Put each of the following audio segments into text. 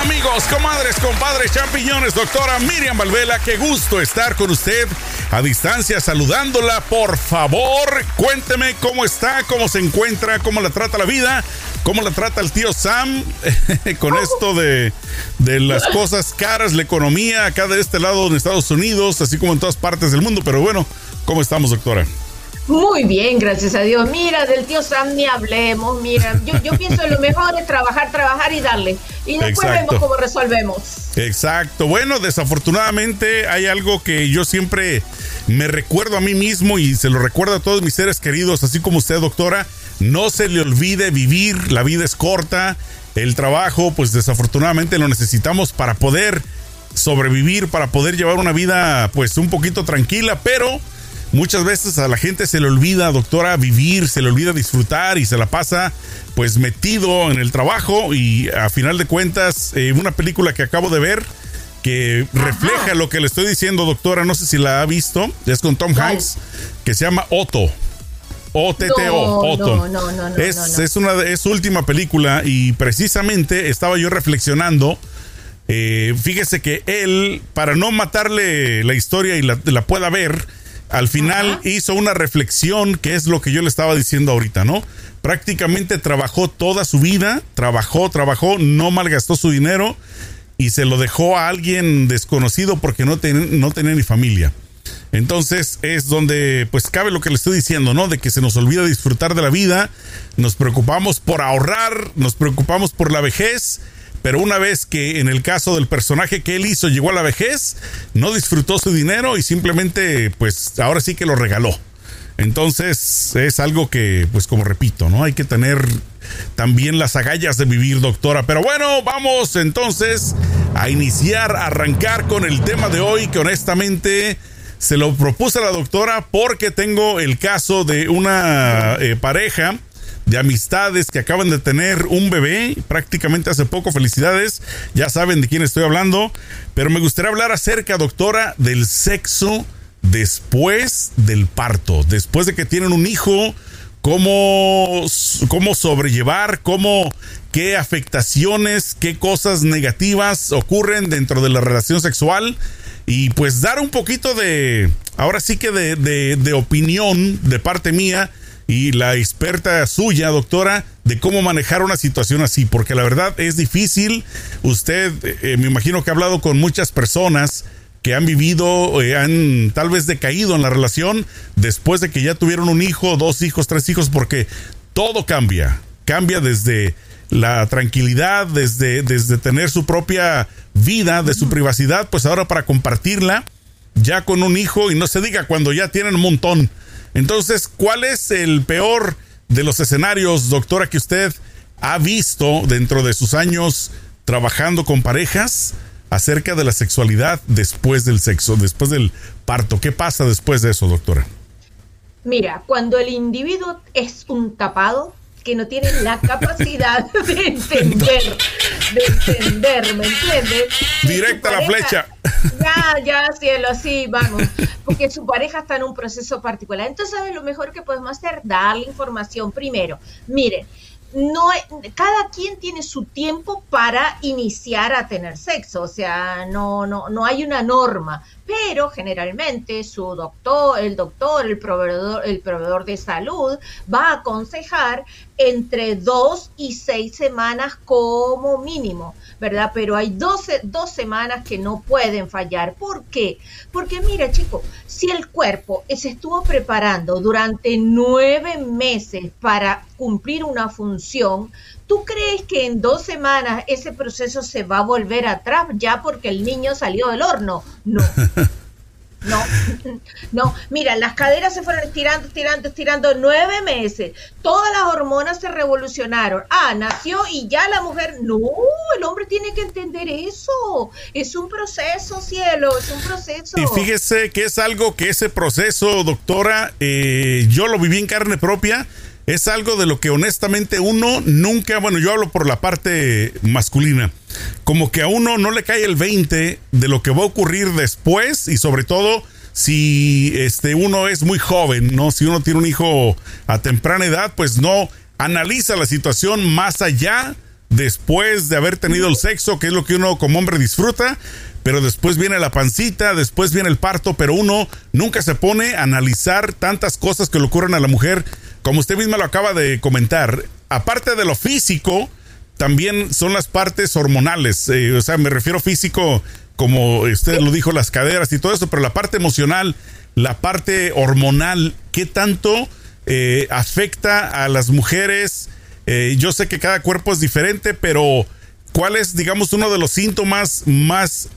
Amigos, comadres, compadres, champiñones, doctora Miriam Valvela, qué gusto estar con usted a distancia saludándola. Por favor, cuénteme cómo está, cómo se encuentra, cómo la trata la vida, cómo la trata el tío Sam con esto de, de las cosas caras, la economía acá de este lado en Estados Unidos, así como en todas partes del mundo. Pero bueno, ¿cómo estamos, doctora? Muy bien, gracias a Dios. Mira, del tío Sam ni hablemos. Mira, yo, yo pienso en lo mejor es trabajar, trabajar y darle. Y después vemos cómo resolvemos. Exacto. Bueno, desafortunadamente hay algo que yo siempre me recuerdo a mí mismo y se lo recuerdo a todos mis seres queridos, así como usted, doctora. No se le olvide vivir, la vida es corta, el trabajo, pues desafortunadamente lo necesitamos para poder sobrevivir, para poder llevar una vida pues un poquito tranquila, pero Muchas veces a la gente se le olvida, doctora, vivir, se le olvida disfrutar y se la pasa pues metido en el trabajo y a final de cuentas eh, una película que acabo de ver que refleja lo que le estoy diciendo, doctora, no sé si la ha visto, es con Tom Hanks, que se llama Otto. O-T-T-O, Otto. No, no, no, es, es, una, es su última película y precisamente estaba yo reflexionando. Eh, fíjese que él, para no matarle la historia y la, la pueda ver, al final hizo una reflexión que es lo que yo le estaba diciendo ahorita, ¿no? Prácticamente trabajó toda su vida, trabajó, trabajó, no malgastó su dinero y se lo dejó a alguien desconocido porque no, no tenía ni familia. Entonces es donde pues cabe lo que le estoy diciendo, ¿no? De que se nos olvida disfrutar de la vida, nos preocupamos por ahorrar, nos preocupamos por la vejez pero una vez que en el caso del personaje que él hizo llegó a la vejez, no disfrutó su dinero y simplemente, pues ahora sí que lo regaló. Entonces es algo que, pues como repito, ¿no? Hay que tener también las agallas de vivir, doctora. Pero bueno, vamos entonces a iniciar, a arrancar con el tema de hoy que honestamente se lo propuse a la doctora porque tengo el caso de una eh, pareja de amistades que acaban de tener un bebé prácticamente hace poco. Felicidades, ya saben de quién estoy hablando. Pero me gustaría hablar acerca, doctora, del sexo después del parto, después de que tienen un hijo. Cómo, cómo sobrellevar, cómo, qué afectaciones, qué cosas negativas ocurren dentro de la relación sexual y pues dar un poquito de, ahora sí que de, de, de opinión de parte mía y la experta suya, doctora, de cómo manejar una situación así, porque la verdad es difícil. Usted, eh, me imagino que ha hablado con muchas personas que han vivido, eh, han tal vez decaído en la relación después de que ya tuvieron un hijo, dos hijos, tres hijos, porque todo cambia. Cambia desde la tranquilidad, desde, desde tener su propia vida, de su privacidad, pues ahora para compartirla ya con un hijo y no se diga cuando ya tienen un montón entonces, ¿cuál es el peor de los escenarios, doctora, que usted ha visto dentro de sus años trabajando con parejas acerca de la sexualidad después del sexo, después del parto? ¿Qué pasa después de eso, doctora? Mira, cuando el individuo es un tapado, que no tienen la capacidad de entender, de entender, ¿me entiendes? Directa la flecha. Ya, ya, cielo, sí, vamos, porque su pareja está en un proceso particular. Entonces, ¿sabes? Lo mejor que podemos hacer, darle información primero. Miren, no cada quien tiene su tiempo para iniciar a tener sexo, o sea, no, no, no hay una norma, pero generalmente su doctor, el doctor, el proveedor, el proveedor de salud va a aconsejar entre dos y seis semanas como mínimo. ¿verdad? Pero hay 12, dos semanas que no pueden fallar. ¿Por qué? Porque mira, chicos, si el cuerpo se estuvo preparando durante nueve meses para cumplir una función, ¿tú crees que en dos semanas ese proceso se va a volver atrás ya porque el niño salió del horno? No. No, no, mira, las caderas se fueron estirando, estirando, estirando nueve meses. Todas las hormonas se revolucionaron. Ah, nació y ya la mujer. No, el hombre tiene que entender eso. Es un proceso, cielo, es un proceso. Y fíjese que es algo que ese proceso, doctora, eh, yo lo viví en carne propia es algo de lo que honestamente uno nunca, bueno, yo hablo por la parte masculina, como que a uno no le cae el 20 de lo que va a ocurrir después y sobre todo si este uno es muy joven, ¿no? Si uno tiene un hijo a temprana edad, pues no analiza la situación más allá después de haber tenido el sexo, que es lo que uno como hombre disfruta, pero después viene la pancita, después viene el parto, pero uno nunca se pone a analizar tantas cosas que le ocurren a la mujer, como usted misma lo acaba de comentar. Aparte de lo físico, también son las partes hormonales, eh, o sea, me refiero físico como usted lo dijo, las caderas y todo eso, pero la parte emocional, la parte hormonal, ¿qué tanto eh, afecta a las mujeres? Eh, yo sé que cada cuerpo es diferente, pero ¿cuál es, digamos, uno de los síntomas más,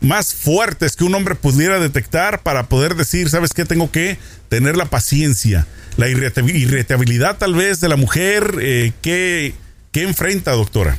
más fuertes que un hombre pudiera detectar para poder decir, ¿sabes qué? Tengo que tener la paciencia, la irritabilidad tal vez de la mujer, ¿qué, ¿qué enfrenta, doctora?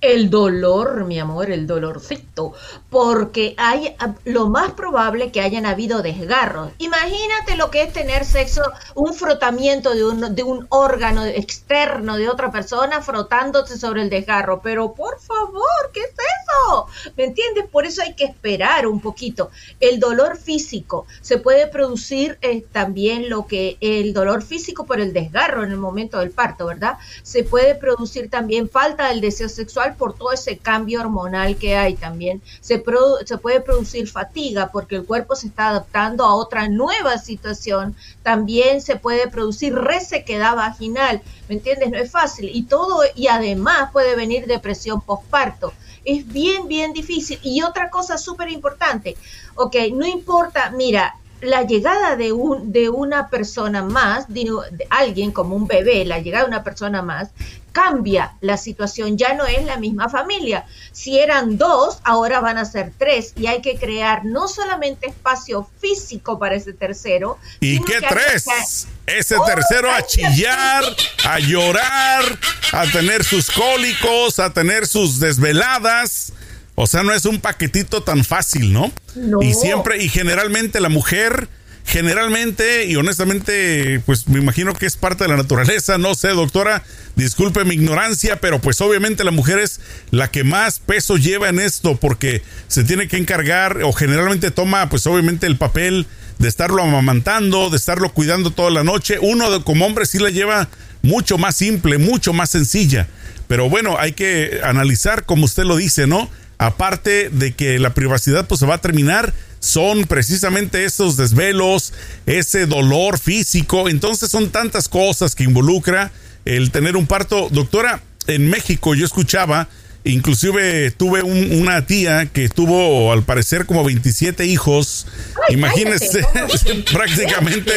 El dolor, mi amor, el dolorcito, porque hay lo más probable que hayan habido desgarros. Imagínate lo que es tener sexo, un frotamiento de un, de un órgano externo de otra persona frotándose sobre el desgarro. Pero por favor, ¿qué es eso? ¿Me entiendes? Por eso hay que esperar un poquito. El dolor físico se puede producir eh, también lo que el dolor físico por el desgarro en el momento del parto, ¿verdad? Se puede producir también falta del deseo sexual por todo ese cambio hormonal que hay también. Se, se puede producir fatiga porque el cuerpo se está adaptando a otra nueva situación. También se puede producir resequedad vaginal. ¿Me entiendes? No es fácil. Y todo, y además puede venir depresión postparto es bien, bien difícil. Y otra cosa súper importante, ok, no importa, mira, la llegada de, un, de una persona más, de, alguien como un bebé, la llegada de una persona más, cambia la situación, ya no es la misma familia. Si eran dos, ahora van a ser tres y hay que crear no solamente espacio físico para ese tercero. ¿Y qué tres? Ese tercero a chillar, a llorar, a tener sus cólicos, a tener sus desveladas. O sea, no es un paquetito tan fácil, ¿no? no. Y siempre, y generalmente la mujer generalmente y honestamente, pues me imagino que es parte de la naturaleza, no sé, doctora, disculpe mi ignorancia, pero pues obviamente la mujer es la que más peso lleva en esto porque se tiene que encargar o generalmente toma pues obviamente el papel de estarlo amamantando, de estarlo cuidando toda la noche. Uno como hombre sí la lleva mucho más simple, mucho más sencilla. Pero bueno, hay que analizar como usted lo dice, ¿no? Aparte de que la privacidad pues se va a terminar, son precisamente esos desvelos, ese dolor físico. Entonces son tantas cosas que involucra el tener un parto. Doctora, en México yo escuchaba, inclusive tuve una tía que tuvo al parecer como 27 hijos. Imagínese, prácticamente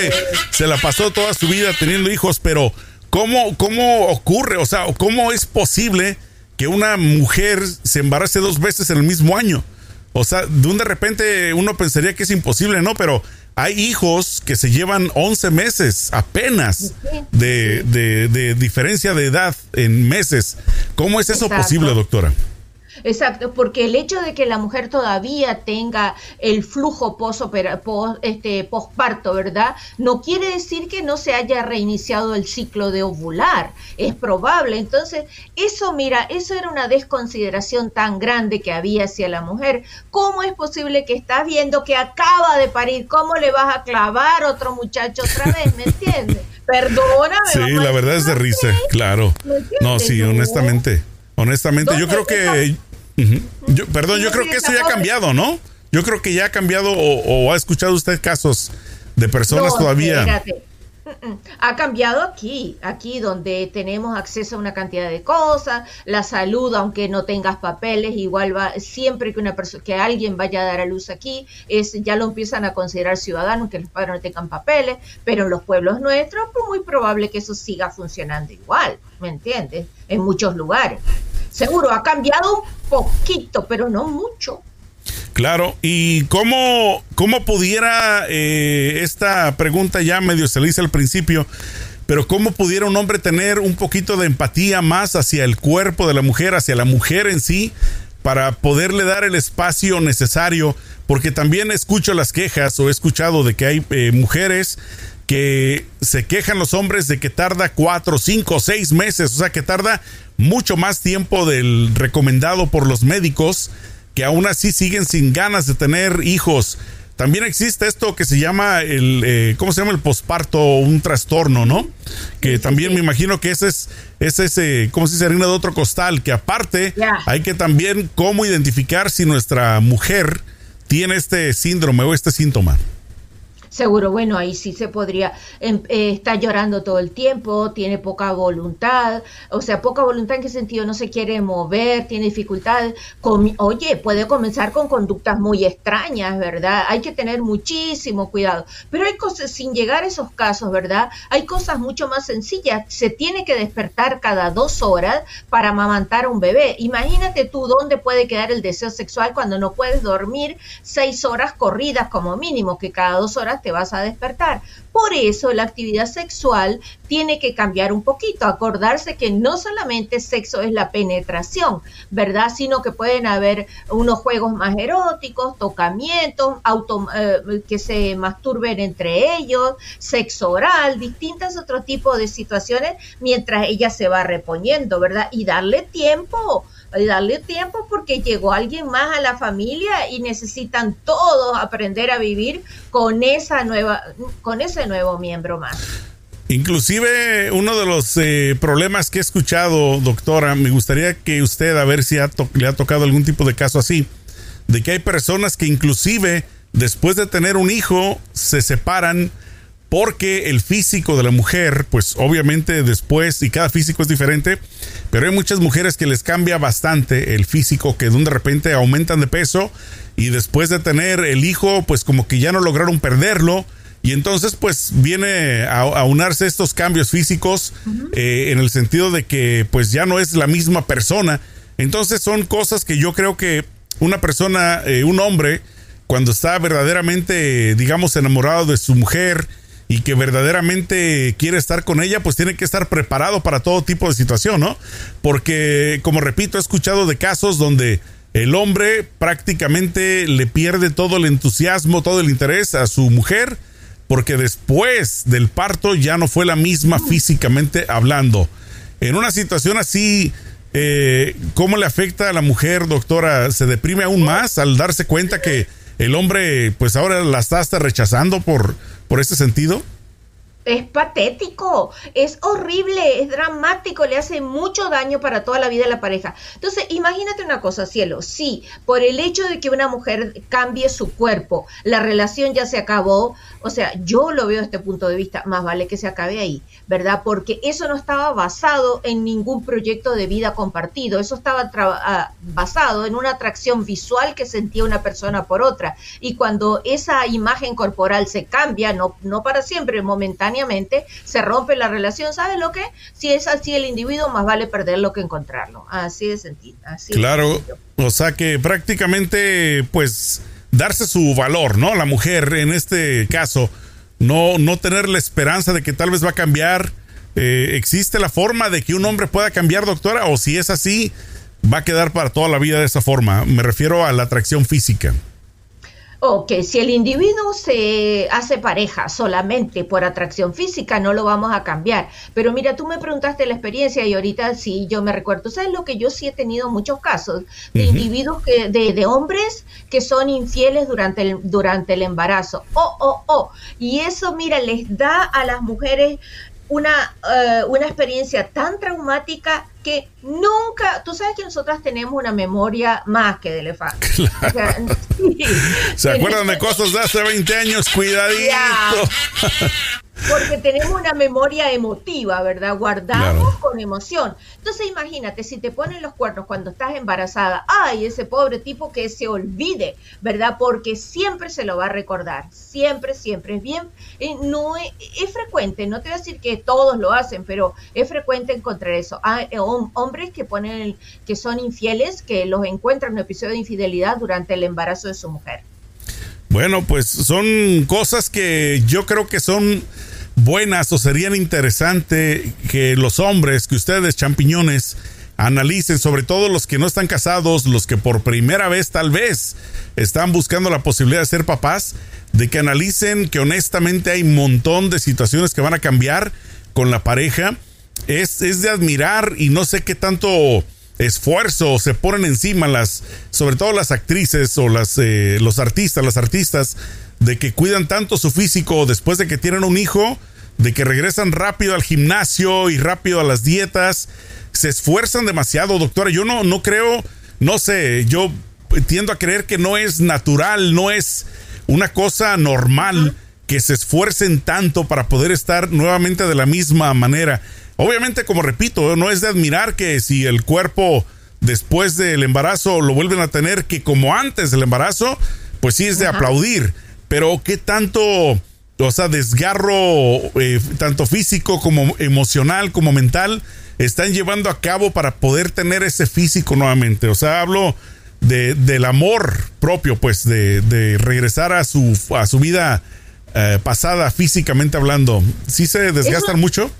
se la pasó toda su vida teniendo hijos, pero ¿cómo, ¿cómo ocurre? O sea, ¿cómo es posible que una mujer se embarace dos veces en el mismo año? O sea, de un de repente uno pensaría que es imposible, ¿no? Pero hay hijos que se llevan 11 meses apenas de, de, diferencia de edad en meses. ¿Cómo es eso posible, doctora? Exacto, porque el hecho de que la mujer todavía tenga el flujo post, este, postparto, ¿verdad? No quiere decir que no se haya reiniciado el ciclo de ovular. Es probable. Entonces, eso, mira, eso era una desconsideración tan grande que había hacia la mujer. ¿Cómo es posible que estás viendo que acaba de parir? ¿Cómo le vas a clavar otro muchacho otra vez? ¿Me entiendes? Perdóname. Sí, la verdad es de risa, claro. No, sí, honestamente. Honestamente, yo creo que. Yo, perdón, yo creo que eso ya ha cambiado, ¿no? Yo creo que ya ha cambiado o, ha escuchado usted casos de personas todavía. Ha cambiado aquí, aquí donde tenemos acceso a una cantidad de cosas, la salud, aunque no tengas papeles, igual va, siempre que una persona, que alguien vaya a dar a luz aquí, es, ya lo empiezan a considerar ciudadanos, que los padres no tengan papeles, pero en los pueblos nuestros, pues muy probable que eso siga funcionando igual, ¿me entiendes? En muchos lugares. Seguro, ha cambiado un poquito, pero no mucho. Claro, y cómo, cómo pudiera eh, esta pregunta ya medio se le hizo al principio, pero cómo pudiera un hombre tener un poquito de empatía más hacia el cuerpo de la mujer, hacia la mujer en sí, para poderle dar el espacio necesario, porque también escucho las quejas o he escuchado de que hay eh, mujeres que se quejan los hombres de que tarda cuatro, cinco, seis meses, o sea que tarda mucho más tiempo del recomendado por los médicos que aún así siguen sin ganas de tener hijos. también existe esto que se llama el, eh, ¿cómo se llama? El posparto, un trastorno, ¿no? Que también me imagino que ese es, es ese, ¿cómo se dice? Harina de otro costal, que aparte hay que también cómo identificar si nuestra mujer tiene este síndrome o este síntoma. Seguro, bueno, ahí sí se podría, em, eh, está llorando todo el tiempo, tiene poca voluntad, o sea, poca voluntad en qué sentido no se quiere mover, tiene dificultades. oye, puede comenzar con conductas muy extrañas, ¿verdad? Hay que tener muchísimo cuidado. Pero hay cosas, sin llegar a esos casos, ¿verdad? Hay cosas mucho más sencillas. Se tiene que despertar cada dos horas para amamantar a un bebé. Imagínate tú dónde puede quedar el deseo sexual cuando no puedes dormir seis horas corridas como mínimo, que cada dos horas te vas a despertar. Por eso la actividad sexual tiene que cambiar un poquito, acordarse que no solamente sexo es la penetración, ¿verdad? Sino que pueden haber unos juegos más eróticos, tocamientos, auto, eh, que se masturben entre ellos, sexo oral, distintos otros tipos de situaciones mientras ella se va reponiendo, ¿verdad? Y darle tiempo darle tiempo porque llegó alguien más a la familia y necesitan todos aprender a vivir con esa nueva, con ese nuevo miembro más. Inclusive uno de los eh, problemas que he escuchado, doctora, me gustaría que usted a ver si le ha tocado algún tipo de caso así, de que hay personas que inclusive después de tener un hijo se separan porque el físico de la mujer, pues obviamente después, y cada físico es diferente, pero hay muchas mujeres que les cambia bastante el físico, que de repente aumentan de peso y después de tener el hijo, pues como que ya no lograron perderlo. Y entonces, pues viene a, unarse estos cambios físicos eh, en el sentido de que, pues ya no es la misma persona. Entonces, son cosas que yo creo que una persona, eh, un hombre, cuando está verdaderamente, digamos, enamorado de su mujer, y que verdaderamente quiere estar con ella, pues tiene que estar preparado para todo tipo de situación, ¿no? Porque, como repito, he escuchado de casos donde el hombre prácticamente le pierde todo el entusiasmo, todo el interés a su mujer, porque después del parto ya no fue la misma físicamente hablando. En una situación así, eh, ¿cómo le afecta a la mujer, doctora? ¿Se deprime aún más al darse cuenta que el hombre, pues ahora la está hasta rechazando por por ese sentido? Es patético, es horrible, es dramático, le hace mucho daño para toda la vida de la pareja. Entonces, imagínate una cosa, cielo, sí, por el hecho de que una mujer cambie su cuerpo, la relación ya se acabó, o sea, yo lo veo desde este punto de vista, más vale que se acabe ahí, ¿verdad? Porque eso no estaba basado en ningún proyecto de vida compartido, eso estaba ah, basado en una atracción visual que sentía una persona por otra. Y cuando esa imagen corporal se cambia, no, no para siempre, momentáneamente, se rompe la relación. ¿Sabe lo que? Si es así el individuo, más vale perderlo que encontrarlo. Así de sentido. Así claro, o sea que prácticamente, pues, darse su valor, ¿no? La mujer, en este caso, no, no tener la esperanza de que tal vez va a cambiar. Eh, ¿Existe la forma de que un hombre pueda cambiar, doctora? O si es así, va a quedar para toda la vida de esa forma. Me refiero a la atracción física. Ok, si el individuo se hace pareja solamente por atracción física, no lo vamos a cambiar. Pero mira, tú me preguntaste la experiencia y ahorita sí, yo me recuerdo. ¿Sabes lo que yo sí he tenido muchos casos de individuos, que, de, de, hombres que son infieles durante el, durante el embarazo? Oh, oh, oh. Y eso, mira, les da a las mujeres una, eh, una experiencia tan traumática que nunca, tú sabes que nosotras tenemos una memoria más que de elefante. ¿Se acuerdan de cosas de hace 20 años? Cuidadito. porque tenemos una memoria emotiva, ¿verdad? Guardamos con emoción. Entonces imagínate, si te ponen los cuernos cuando estás embarazada, ay, ese pobre tipo que se olvide, ¿verdad? Porque siempre se lo va a recordar, siempre, siempre. Es bien, eh, no es, frecuente, no te voy a decir que todos lo hacen, pero es frecuente encontrar eso. Hay eh, hombres que ponen, que son infieles, que los encuentran en un episodio de infidelidad durante el embarazo de su mujer. Bueno, pues son cosas que yo creo que son buenas o serían interesantes que los hombres, que ustedes, champiñones, analicen, sobre todo los que no están casados, los que por primera vez tal vez están buscando la posibilidad de ser papás, de que analicen que honestamente hay un montón de situaciones que van a cambiar con la pareja. Es, es de admirar y no sé qué tanto esfuerzo se ponen encima las, sobre todo las actrices o las, eh, los artistas, las artistas, de que cuidan tanto su físico después de que tienen un hijo, de que regresan rápido al gimnasio y rápido a las dietas, se esfuerzan demasiado, doctora. Yo no, no creo, no sé, yo tiendo a creer que no es natural, no es una cosa normal que se esfuercen tanto para poder estar nuevamente de la misma manera. Obviamente, como repito, no es de admirar que si el cuerpo después del embarazo lo vuelven a tener que como antes del embarazo, pues sí es de aplaudir. Pero qué tanto, o sea, desgarro, eh, tanto físico como emocional, como mental, están llevando a cabo para poder tener ese físico nuevamente. O sea, hablo de, del amor propio, pues, de, de regresar a su, a su vida eh, pasada físicamente hablando. ¿Sí se desgastan mucho?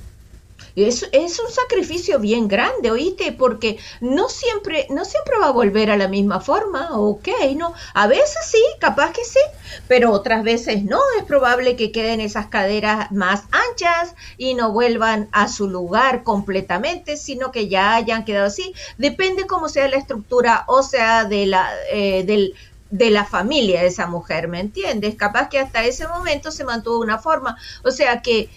Es, un sacrificio bien grande, oíste, porque no siempre, no siempre va a volver a la misma forma, ok, no, a veces sí, capaz que sí, pero otras veces no, es probable que queden esas caderas más anchas y no vuelvan a su lugar completamente, sino que ya hayan quedado así, depende cómo sea la estructura o sea de la, eh, del de la familia de esa mujer, ¿me entiendes? Capaz que hasta ese momento se mantuvo una forma, o sea que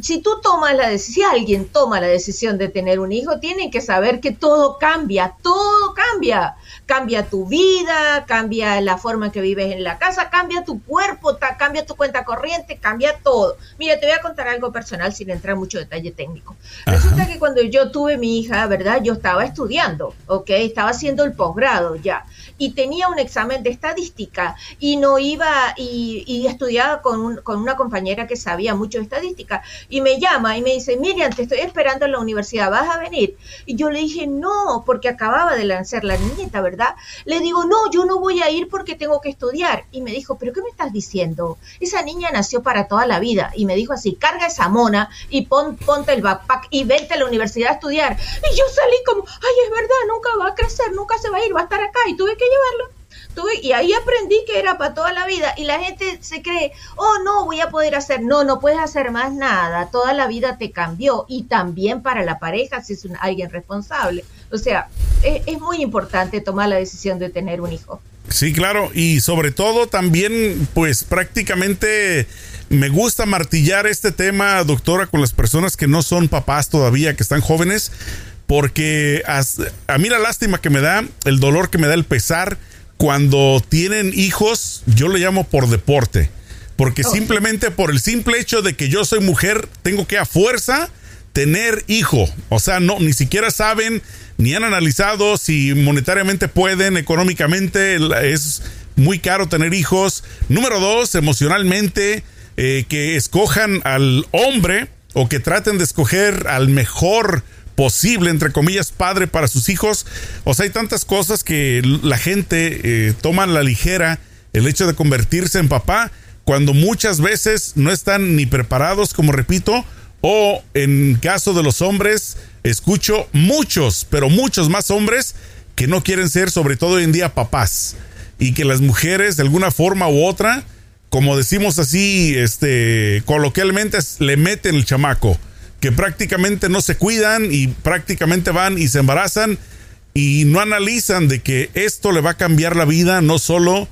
si tú tomas la decisión, si alguien toma la decisión de tener un hijo, tienen que saber que todo cambia, todo cambia. Cambia tu vida, cambia la forma en que vives en la casa, cambia tu cuerpo, cambia tu cuenta corriente, cambia todo. Mira, te voy a contar algo personal sin entrar en mucho detalle técnico. Resulta que cuando yo tuve mi hija, ¿verdad? Yo estaba estudiando, ¿ok? Estaba haciendo el posgrado ya y tenía un examen de estadística y no iba y, estudiaba con, con, una compañera que sabía mucho de estadística y me llama y me dice, Miriam, te estoy esperando en la universidad, ¿vas a venir? Y yo le dije, no, porque acababa de lanzar la niñita, ¿verdad? Le digo, no, yo no voy a ir porque tengo que estudiar. Y me dijo, ¿pero qué me estás diciendo? Esa niña nació para toda la vida. Y me dijo así, carga esa mona y pon, ponte el backpack y vente a la universidad a estudiar. Y yo salí como, ay, es verdad, nunca va a crecer, nunca se va a ir, va a estar acá. Y tuve que llevarlo. Y ahí aprendí que era para toda la vida. Y la gente se cree, oh, no, voy a poder hacer. No, no puedes hacer más nada. Toda la vida te cambió. Y también para la pareja, si es alguien responsable. O sea, es muy importante tomar la decisión de tener un hijo. Sí, claro. Y sobre todo también, pues prácticamente me gusta martillar este tema, doctora, con las personas que no son papás todavía, que están jóvenes, porque a mí la lástima que me da, el dolor que me da el pesar, cuando tienen hijos, yo le llamo por deporte. Porque simplemente por el simple hecho de que yo soy mujer, tengo que a fuerza tener hijo. O sea, no, ni siquiera saben, ni han analizado si monetariamente pueden, económicamente es muy caro tener hijos. Número dos, emocionalmente, eh, que escojan al hombre o que traten de escoger al mejor posible, entre comillas, padre para sus hijos. O sea, hay tantas cosas que la gente eh, toma la ligera el hecho de convertirse en papá cuando muchas veces no están ni preparados, como repito, o en caso de los hombres, escucho muchos, pero muchos más hombres que no quieren ser, sobre todo hoy en día, papás. Y que las mujeres, de alguna forma u otra, como decimos así, este, coloquialmente, le meten el chamaco que prácticamente no se cuidan y prácticamente van y se embarazan y no analizan de que esto le va a cambiar la vida no solo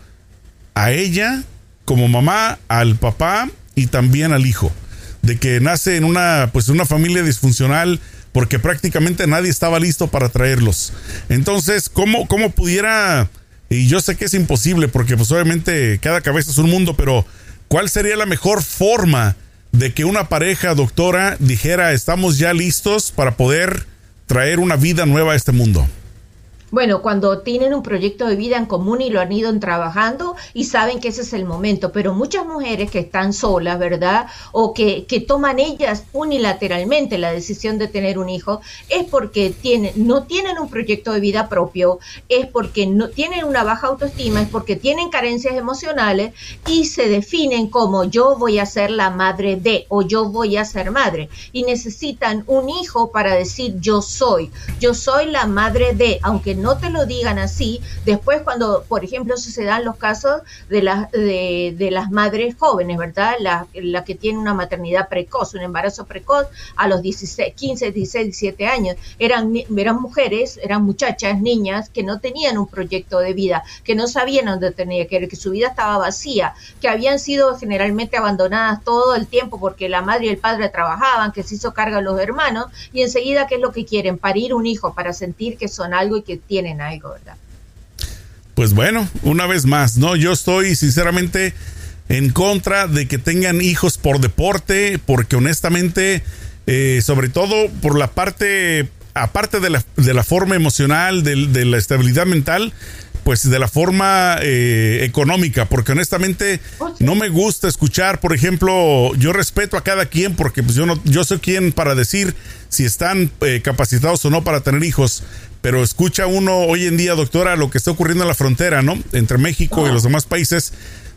a ella como mamá, al papá y también al hijo. De que nace en una pues una familia disfuncional porque prácticamente nadie estaba listo para traerlos. Entonces, ¿cómo, cómo pudiera y yo sé que es imposible porque pues obviamente cada cabeza es un mundo, pero ¿cuál sería la mejor forma de que una pareja, doctora, dijera, estamos ya listos para poder traer una vida nueva a este mundo? Bueno, cuando tienen un proyecto de vida en común y lo han ido trabajando y saben que ese es el momento, pero muchas mujeres que están solas, ¿verdad? O que, que toman ellas unilateralmente la decisión de tener un hijo, es porque tienen, no tienen un proyecto de vida propio, es porque no tienen una baja autoestima, es porque tienen carencias emocionales y se definen como yo voy a ser la madre de o yo voy a ser madre y necesitan un hijo para decir yo soy, yo soy la madre de, aunque no te lo digan así, después cuando, por ejemplo, se dan los casos de las, de, las madres jóvenes, ¿verdad? La, la, que tiene una maternidad precoz, un embarazo precoz a los 16, 15, 16, 17 años. Eran, eran mujeres, eran muchachas, niñas que no tenían un proyecto de vida, que no sabían dónde tenía que ir, que su vida estaba vacía, que habían sido generalmente abandonadas todo el tiempo porque la madre y el padre trabajaban, que se hizo carga a los hermanos y enseguida, ¿qué es lo que quieren? Parir un hijo para sentir que son algo y que tienen algo, ¿verdad? Pues bueno, una vez más, ¿no? Yo estoy sinceramente en contra de que tengan hijos por deporte, porque honestamente, eh, sobre todo por la parte, aparte de la, de la forma emocional, de, de la estabilidad mental, pues de la forma eh, económica, porque honestamente no me gusta escuchar, por ejemplo, yo respeto a cada quien porque pues yo no, yo soy quien para decir si están eh, capacitados o no para tener hijos, pero escucha uno hoy en día, doctora, lo que está ocurriendo en la frontera, ¿no? Entre México y los demás países,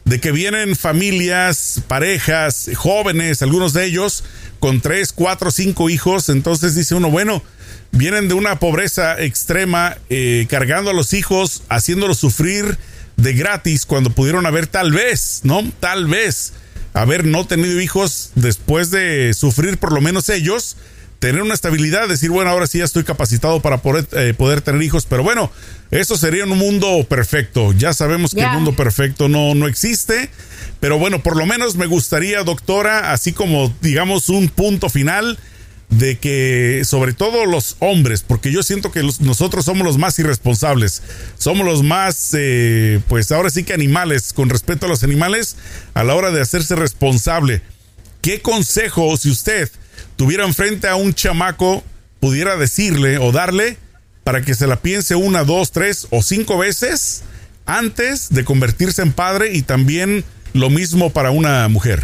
de que vienen familias, parejas, jóvenes, algunos de ellos, con tres, cuatro, cinco hijos, entonces dice uno, bueno, vienen de una pobreza extrema, eh, cargando a los hijos, haciéndolos sufrir de gratis cuando pudieron haber tal vez, ¿no? Tal vez haber no tenido hijos después de sufrir por lo menos ellos, tener una estabilidad, decir, bueno, ahora sí ya estoy capacitado para poder, eh, poder tener hijos, pero bueno, eso sería un mundo perfecto. Ya sabemos que el mundo perfecto no, no existe, pero bueno, por lo menos me gustaría, doctora, así como digamos un punto final, de que sobre todo los hombres, porque yo siento que nosotros somos los más irresponsables, somos los más, eh, pues ahora sí que animales, con respecto a los animales, a la hora de hacerse responsable. ¿Qué consejo, si usted tuviera enfrente a un chamaco, pudiera decirle o darle para que se la piense una, dos, tres o cinco veces antes de convertirse en padre y también lo mismo para una mujer?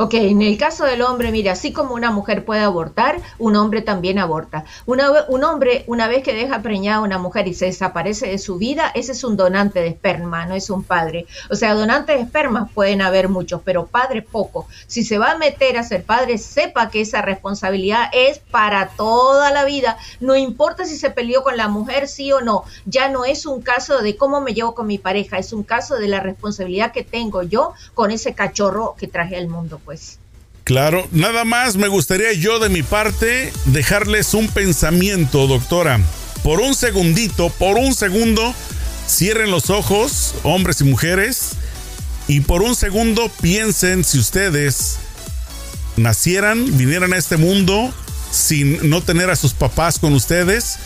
Ok, en el caso del hombre, mire, así como una mujer puede abortar, un hombre también aborta. un hombre, una vez que deja preñada a una mujer y se desaparece de su vida, ese es un donante de esperma, no es un padre. O sea, donantes de esperma pueden haber muchos, pero padre poco. Si se va a meter a ser padre, sepa que esa responsabilidad es para toda la vida. No importa si se peleó con la mujer, sí o no. Ya no es un caso de cómo me llevo con mi pareja, es un caso de la responsabilidad que tengo yo con ese cachorro que traje al mundo. Pues. Claro, nada más me gustaría yo de mi parte dejarles un pensamiento, doctora. Por un segundito, por un segundo, cierren los ojos, hombres y mujeres, y por un segundo piensen si ustedes nacieran, vinieran a este mundo sin no tener a sus papás con ustedes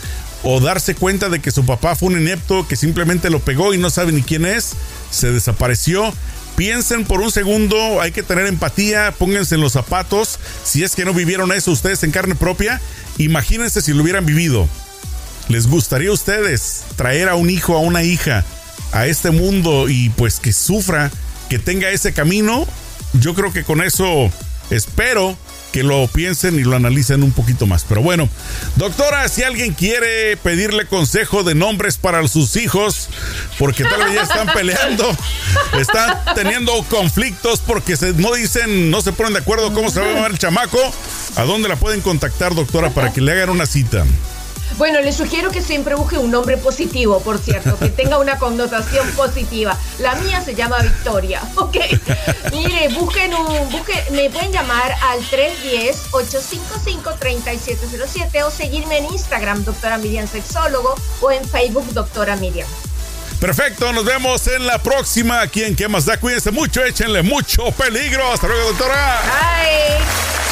o darse cuenta de que su papá fue un inepto que simplemente lo pegó y no sabe ni quién es, se desapareció Piensen por un segundo, hay que tener empatía, pónganse en los zapatos. Si es que no vivieron eso ustedes en carne propia, imagínense si lo hubieran vivido. ¿Les gustaría a ustedes traer a un hijo, a una hija a este mundo y pues que sufra, que tenga ese camino? Yo creo que con eso espero que lo piensen y lo analicen un poquito más. Pero bueno, doctora, si alguien quiere pedirle consejo de nombres para sus hijos, porque tal vez ya están peleando, están teniendo conflictos porque se, no dicen, no se ponen de acuerdo cómo se va a llamar el chamaco, ¿a dónde la pueden contactar, doctora, para que le hagan una cita? Bueno, les sugiero que siempre busque un nombre positivo, por cierto, que tenga una connotación positiva. La mía se llama Victoria, ¿ok? Mire, busquen un, busquen, me pueden llamar al 310-855-3707 o seguirme en Instagram, doctora Miriam Sexólogo, o en Facebook, doctora Miriam. Perfecto, nos vemos en la próxima. Aquí en ¿Qué más da? Cuídense mucho, échenle mucho peligro. Hasta luego, doctora. Bye.